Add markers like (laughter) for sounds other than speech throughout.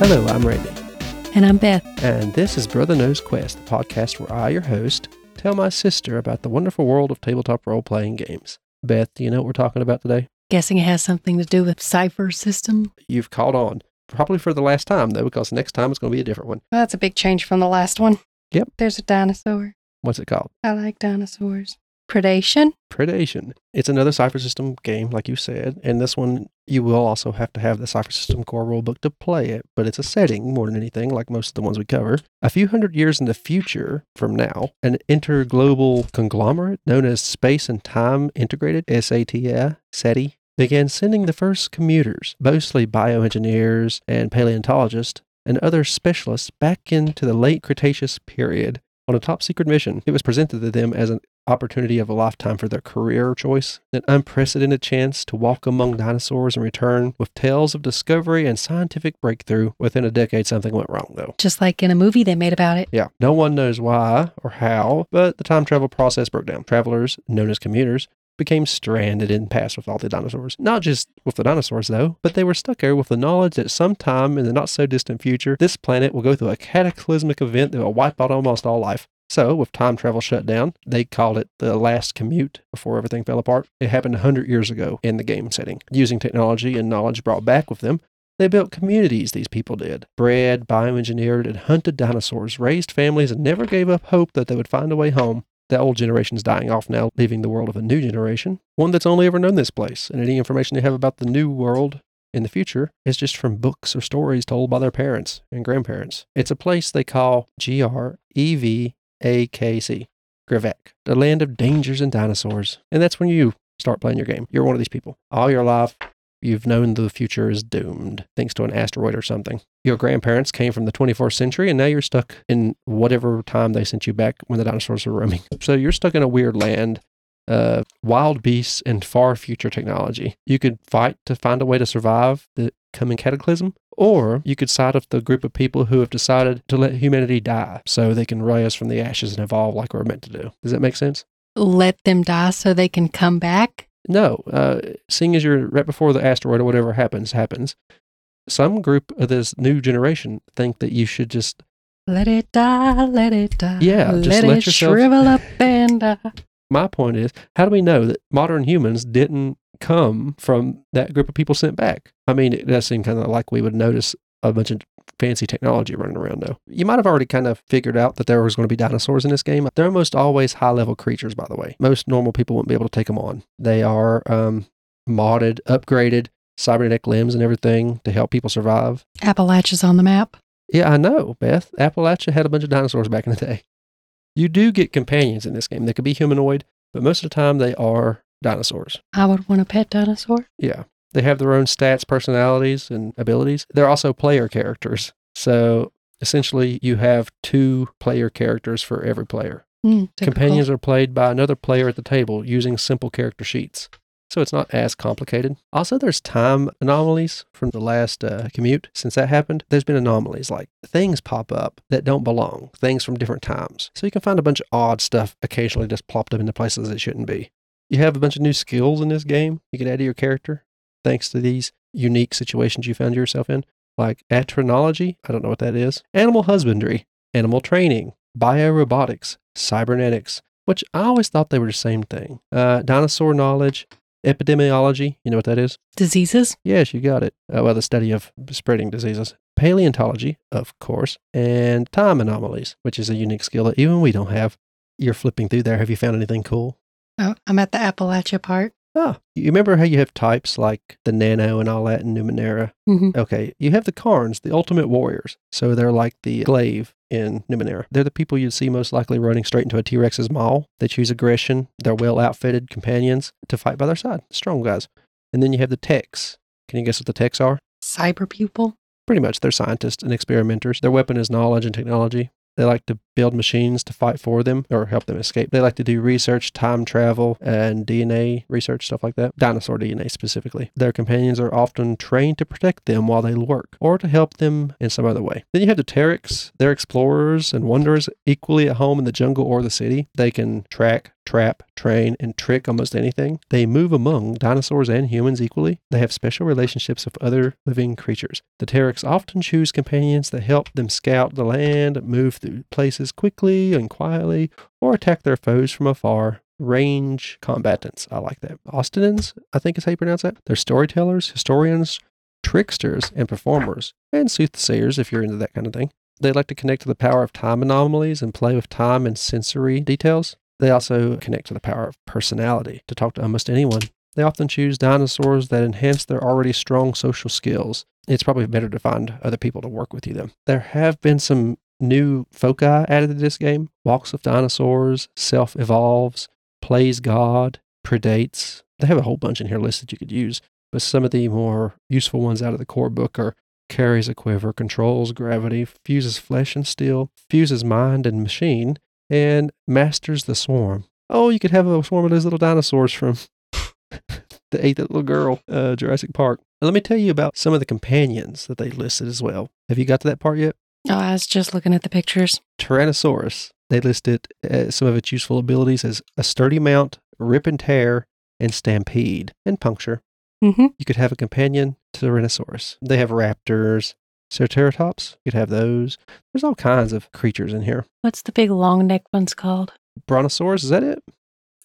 Hello, I'm Randy, And I'm Beth. and this is Brother Knows Quest, the podcast where I, your host, tell my sister about the wonderful world of tabletop role playing games. Beth, do you know what we're talking about today? Guessing it has something to do with Cypher System. You've caught on. Probably for the last time, though, because next time it's going to be a different one. Well, that's a big change from the last one. Yep. There's a dinosaur. What's it called? I like dinosaurs. Predation. Predation. It's another Cypher System game, like you said, and this one you will also have to have the Cypher System core rulebook to play it, but it's a setting more than anything, like most of the ones we cover. A few hundred years in the future from now, an interglobal conglomerate known as Space and Time Integrated (SATA) SETI began sending the first commuters, mostly bioengineers and paleontologists, and other specialists back into the late Cretaceous period on a top secret mission. It was presented to them as an opportunity of a lifetime for their career choice, an unprecedented chance to walk among dinosaurs and return with tales of discovery and scientific breakthrough. Within a decade, something went wrong, though. Just like in a movie they made about it. Yeah, no one knows why or how, but the time travel process broke down. Travelers, known as commuters, became stranded in the past with all the dinosaurs. Not just with the dinosaurs, though, but they were stuck there with the knowledge that sometime in the not so distant future, this planet will go through a cataclysmic event that will wipe out almost all life. So, with time travel shut down, they called it the last commute before everything fell apart. It happened 100 years ago in the game setting. Using technology and knowledge brought back with them, they built communities, these people did. Bred, bioengineered, and hunted dinosaurs, raised families, and never gave up hope that they would find a way home. The old generation's dying off now, leaving the world of a new generation, one that's only ever known this place. And any information they have about the new world in the future is just from books or stories told by their parents and grandparents. It's a place they call G R E V A K C, Gravek, the land of dangers and dinosaurs. And that's when you start playing your game. You're one of these people. All your life, you've known the future is doomed thanks to an asteroid or something. Your grandparents came from the 24th century, and now you're stuck in whatever time they sent you back when the dinosaurs were roaming. (laughs) So you're stuck in a weird land, uh, wild beasts, and far future technology. You could fight to find a way to survive the coming cataclysm, or you could side with the group of people who have decided to let humanity die so they can rise from the ashes and evolve like we're meant to do. Does that make sense? Let them die so they can come back. No, uh, seeing as you're right before the asteroid or whatever happens, happens, some group of this new generation think that you should just, Let it die, let it die. Yeah, let just it let yourself- shrivel up and die. (laughs) my point is, how do we know that modern humans didn't come from that group of people sent back? I mean, it does seem kind of like we would notice a bunch of fancy technology running around though. You might have already kind of figured out that there was going to be dinosaurs in this game. They're almost always high level creatures, by the way. Most normal people wouldn't be able to take them on. They are um, modded, upgraded, cybernetic limbs and everything to help people survive. Appalachia's on the map. Yeah, I know, Beth. Appalachia had a bunch of dinosaurs back in the day. You do get companions in this game. They could be humanoid, but most of the time they are dinosaurs. I would want a pet dinosaur. Yeah. They have their own stats, personalities, and abilities. They're also player characters. So essentially, you have two player characters for every player. Mm. Companions are played by another player at the table using simple character sheets. So it's not as complicated. Also, there's time anomalies from the last uh, commute. Since that happened, there's been anomalies like things pop up that don't belong, things from different times. So you can find a bunch of odd stuff occasionally just plopped up into places it shouldn't be. You have a bunch of new skills in this game you can add to your character thanks to these unique situations you found yourself in, like atronology. I don't know what that is. Animal husbandry, animal training, biorobotics, cybernetics, which I always thought they were the same thing. Uh, dinosaur knowledge, epidemiology. You know what that is? Diseases. Yes, you got it. Uh, well, the study of spreading diseases. Paleontology, of course, and time anomalies, which is a unique skill that even we don't have. You're flipping through there. Have you found anything cool? Oh, I'm at the Appalachia part. Oh, you remember how you have types like the Nano and all that in Numenera? Mhm. Okay, you have the Karns, the ultimate warriors. So they're like the glaive in Numenera. They're the people you'd see most likely running straight into a T Rex's maw. They choose aggression. They're well outfitted companions to fight by their side. Strong guys. And then you have the techs. Can you guess what the techs are? Cyber pupil. Pretty much, they're scientists and experimenters. Their weapon is knowledge and technology. They like to build machines to fight for them or help them escape. They like to do research, time travel, and DNA research, stuff like that. Dinosaur DNA specifically. Their companions are often trained to protect them while they work or to help them in some other way. Then you have the Pteryx. They're explorers and wanderers equally at home in the jungle or the city. They can track, trap, train, and trick almost anything. They move among dinosaurs and humans equally. They have special relationships with other living creatures. The Pteryx often choose companions that help them scout the land, move through places quickly and quietly, or attack their foes from afar. Range combatants. I like that. Austinans, I think is how you pronounce that. They're storytellers, historians, tricksters, and performers, and soothsayers if you're into that kind of thing. They like to connect to the power of time anomalies and play with time and sensory details. They also connect to the power of personality to talk to almost anyone. They often choose dinosaurs that enhance their already strong social skills. It's probably better to find other people to work with you, though. There have been some new foci added to this game walks with dinosaurs, self evolves, plays God, predates. They have a whole bunch in here listed you could use, but some of the more useful ones out of the core book are carries a quiver, controls gravity, fuses flesh and steel, fuses mind and machine, and masters the swarm. Oh, you could have a swarm of those little dinosaurs from (laughs) the ate that little girl, uh, Jurassic Park. And let me tell you about some of the companions that they listed as well. Have you got to that part yet? Oh, I was just looking at the pictures. Tyrannosaurus. They listed uh, some of its useful abilities as a sturdy mount, rip and tear, and stampede, and puncture. Mm-hmm. You could have a companion Tyrannosaurus. They have raptors, Ceratops. You could have those. There's all kinds of creatures in here. What's the big long neck one's called? Brontosaurus, is that it?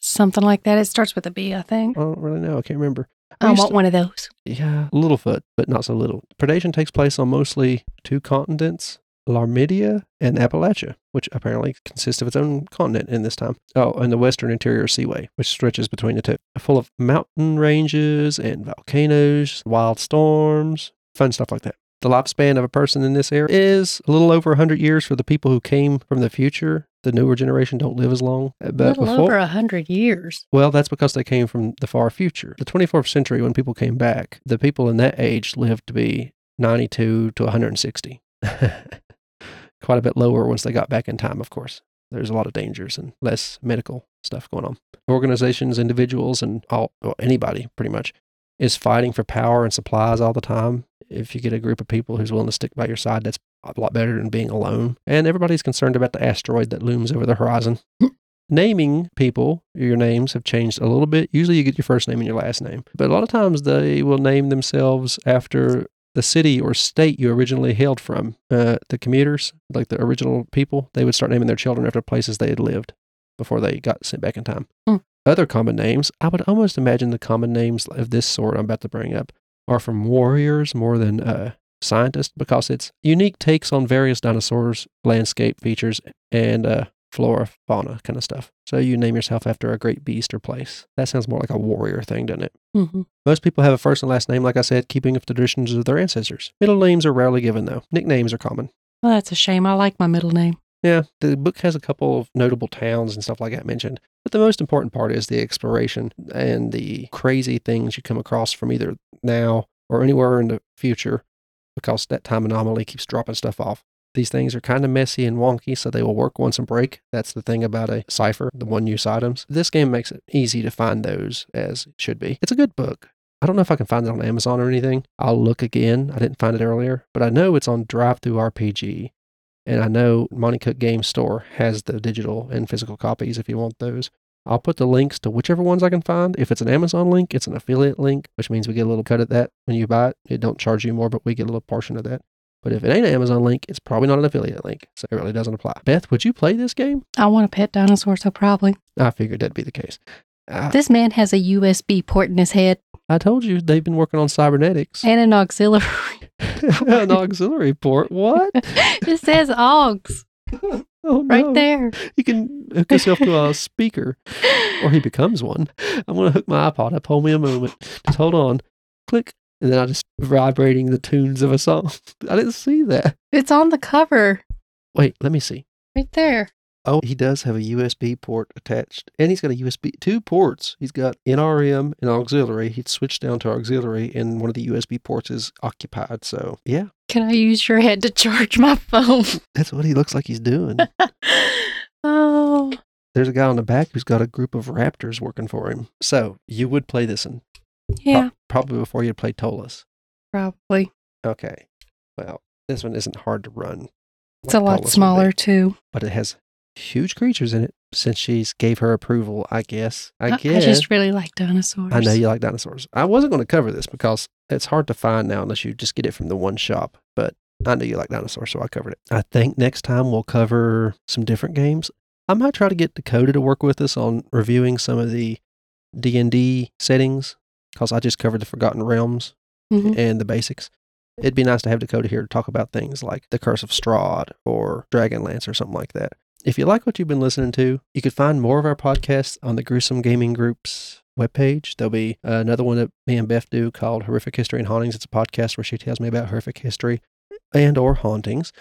Something like that. It starts with a B, I think. I don't really know. I can't remember. I used want to- one of those. Yeah, Littlefoot, but not so little. Predation takes place on mostly two continents, Laramidia and Appalachia, which apparently consists of its own continent in this time. Oh, and the western interior seaway, which stretches between the two. Full of mountain ranges and volcanoes, wild storms, fun stuff like that. The lifespan of a person in this era is a little over 100 years for the people who came from the future. The newer generation don't live as long. uh, A little before, over a hundred years. well, that's because they came from the far future. The 24th century, when people came back, the people in that age lived to be 92 to 160. (laughs) Quite a bit lower once they got back in time, of course. There's a lot of dangers and less medical stuff going on. Organizations, individuals, and all well, anybody pretty much is fighting for power and supplies all the time. If you get a group of people who's willing to stick by your side, that's a lot better than being alone. And everybody's concerned about the asteroid that looms over the horizon (laughs) naming people, your names have changed a little bit. Usually you get your first name and your last name, but a lot of times they will name themselves after the city or state you originally hailed from. Uh, the commuters, like the original people, they would start naming their children after places they had lived before they got sent back in time. Hmm. Other common names, I would almost imagine the common names of this sort I'm about to bring up are from warriors more than uh, scientists because it's unique takes on various dinosaurs, landscape features, and uh, flora, fauna kind of stuff. So you name yourself after a great beast or place. That sounds more like a warrior thing, doesn't it? Mm-hmm. Most people have a first and last name, like I said, keeping with the traditions of their ancestors. Middle names are rarely given, though. Nicknames are common. Well, that's a shame. I like my middle name. Yeah, the book has a couple of notable towns and stuff like that mentioned. But the most important part is the exploration and the crazy things you come across from either now or anywhere in the future because that time anomaly keeps dropping stuff off. These things are kind of messy and wonky, so they will work once and break. That's the thing about a cipher, the one use items. This game makes it easy to find those as it should be. It's a good book. I don't know if I can find it on Amazon or anything. I'll look again. I didn't find it earlier, but I know it's on Drive Through RPG. And I know Monte Cook Game Store has the digital and physical copies if you want those. I'll put the links to whichever ones I can find. If it's an Amazon link, it's an affiliate link, which means we get a little cut at that when you buy it. It don't charge you more, but we get a little portion of that. But if it ain't an Amazon link, it's probably not an affiliate link, so it really doesn't apply. Beth, would you play this game? I want a pet dinosaur, so probably. I figured that'd be the case. I, This man has a USB port in his head I told you they've been working on cybernetics. and an auxiliary. (laughs) an auxiliary port. What? (laughs) it says AUX (laughs) Oh, right no. there. He can hook himself to a speaker, or he becomes one. I'm going to hook my iPod up. Hold me a moment. Just hold on. Click. And then I just vibrating the tunes of a song. I didn't see that. It's on the cover Wait, let me see. right there. Oh, he does have a USB port attached, and he's got a USB two ports. He's got NRM and auxiliary. He'd switched down to auxiliary, and one of the USB ports is occupied. So yeah, Can I use your head to charge my phone? (laughs) that's what he looks like he's doing. (laughs) oh, There's a guy on the back who's got a group of raptors working for him. So you would play this one yeah, probably before you'd play Ptolus. probably. Okay, well this one isn't hard to run. It's a lot smaller too. but it has huge creatures in it. since she's gave her approval, I guess. I I, guess. I just really like dinosaurs. I know you like dinosaurs. I wasn't going to cover this because it's hard to find now unless you just get it from the one shop, but I know you like dinosaurs, so I covered it. I think next time we'll cover some different games. I might try to get Dakota to work with us on reviewing some of the D&D settings because I just covered the Forgotten Realms Mhm. and the basics. It'd be nice to have Dakota here to talk about things like The Curse of Strahd or Dragonlance or something like that. If you like what you've been listening to, you could find more of our podcasts on the Gruesome Gaming Group's webpage. There'll be uh, another one that me and Beth do called Horrific History and Hauntings. It's a podcast where she tells me about horrific history and or hauntings.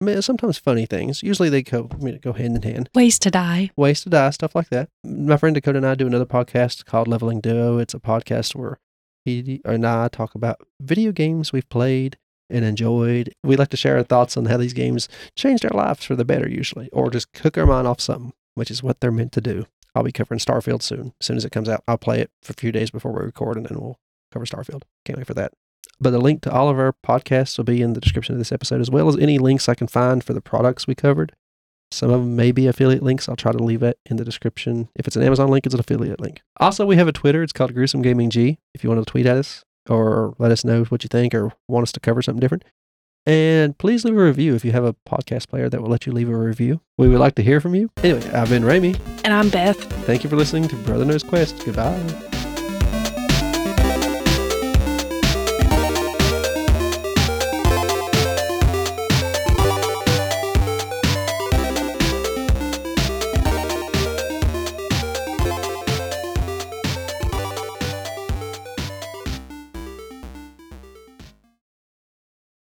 I mean, sometimes funny things. Usually they go, I mean, go hand in hand Ways to die. ways to die, stuff like that. My friend Dakota and I do another podcast called Leveling Duo. It's a podcast where he and I talk about video games we've played and enjoyed. We like to share our thoughts on how these games changed our lives for the better, usually, or just cook our mind off something, which is what they're meant to do. I'll be covering Starfield soon. As soon as it comes out, I'll play it for a few days before we record, and then we'll cover Starfield. Can't wait for that. But the link to all of our podcasts will be in the description of this episode, as well as any links I can find for the products we covered. Some of them may be affiliate links. I'll try to leave it in the description. If it's an Amazon link, it's an affiliate link. Also, we have a Twitter. It's called Gruesome Gaming G. If you want to tweet at us or let us know what you think or want us to cover something different. And please leave a review if you have a podcast player that will let you leave a review. We would like to hear from you. Anyway, I've been Randy. And I'm Beth. Thank you for listening to Brother Knows Quest. Goodbye.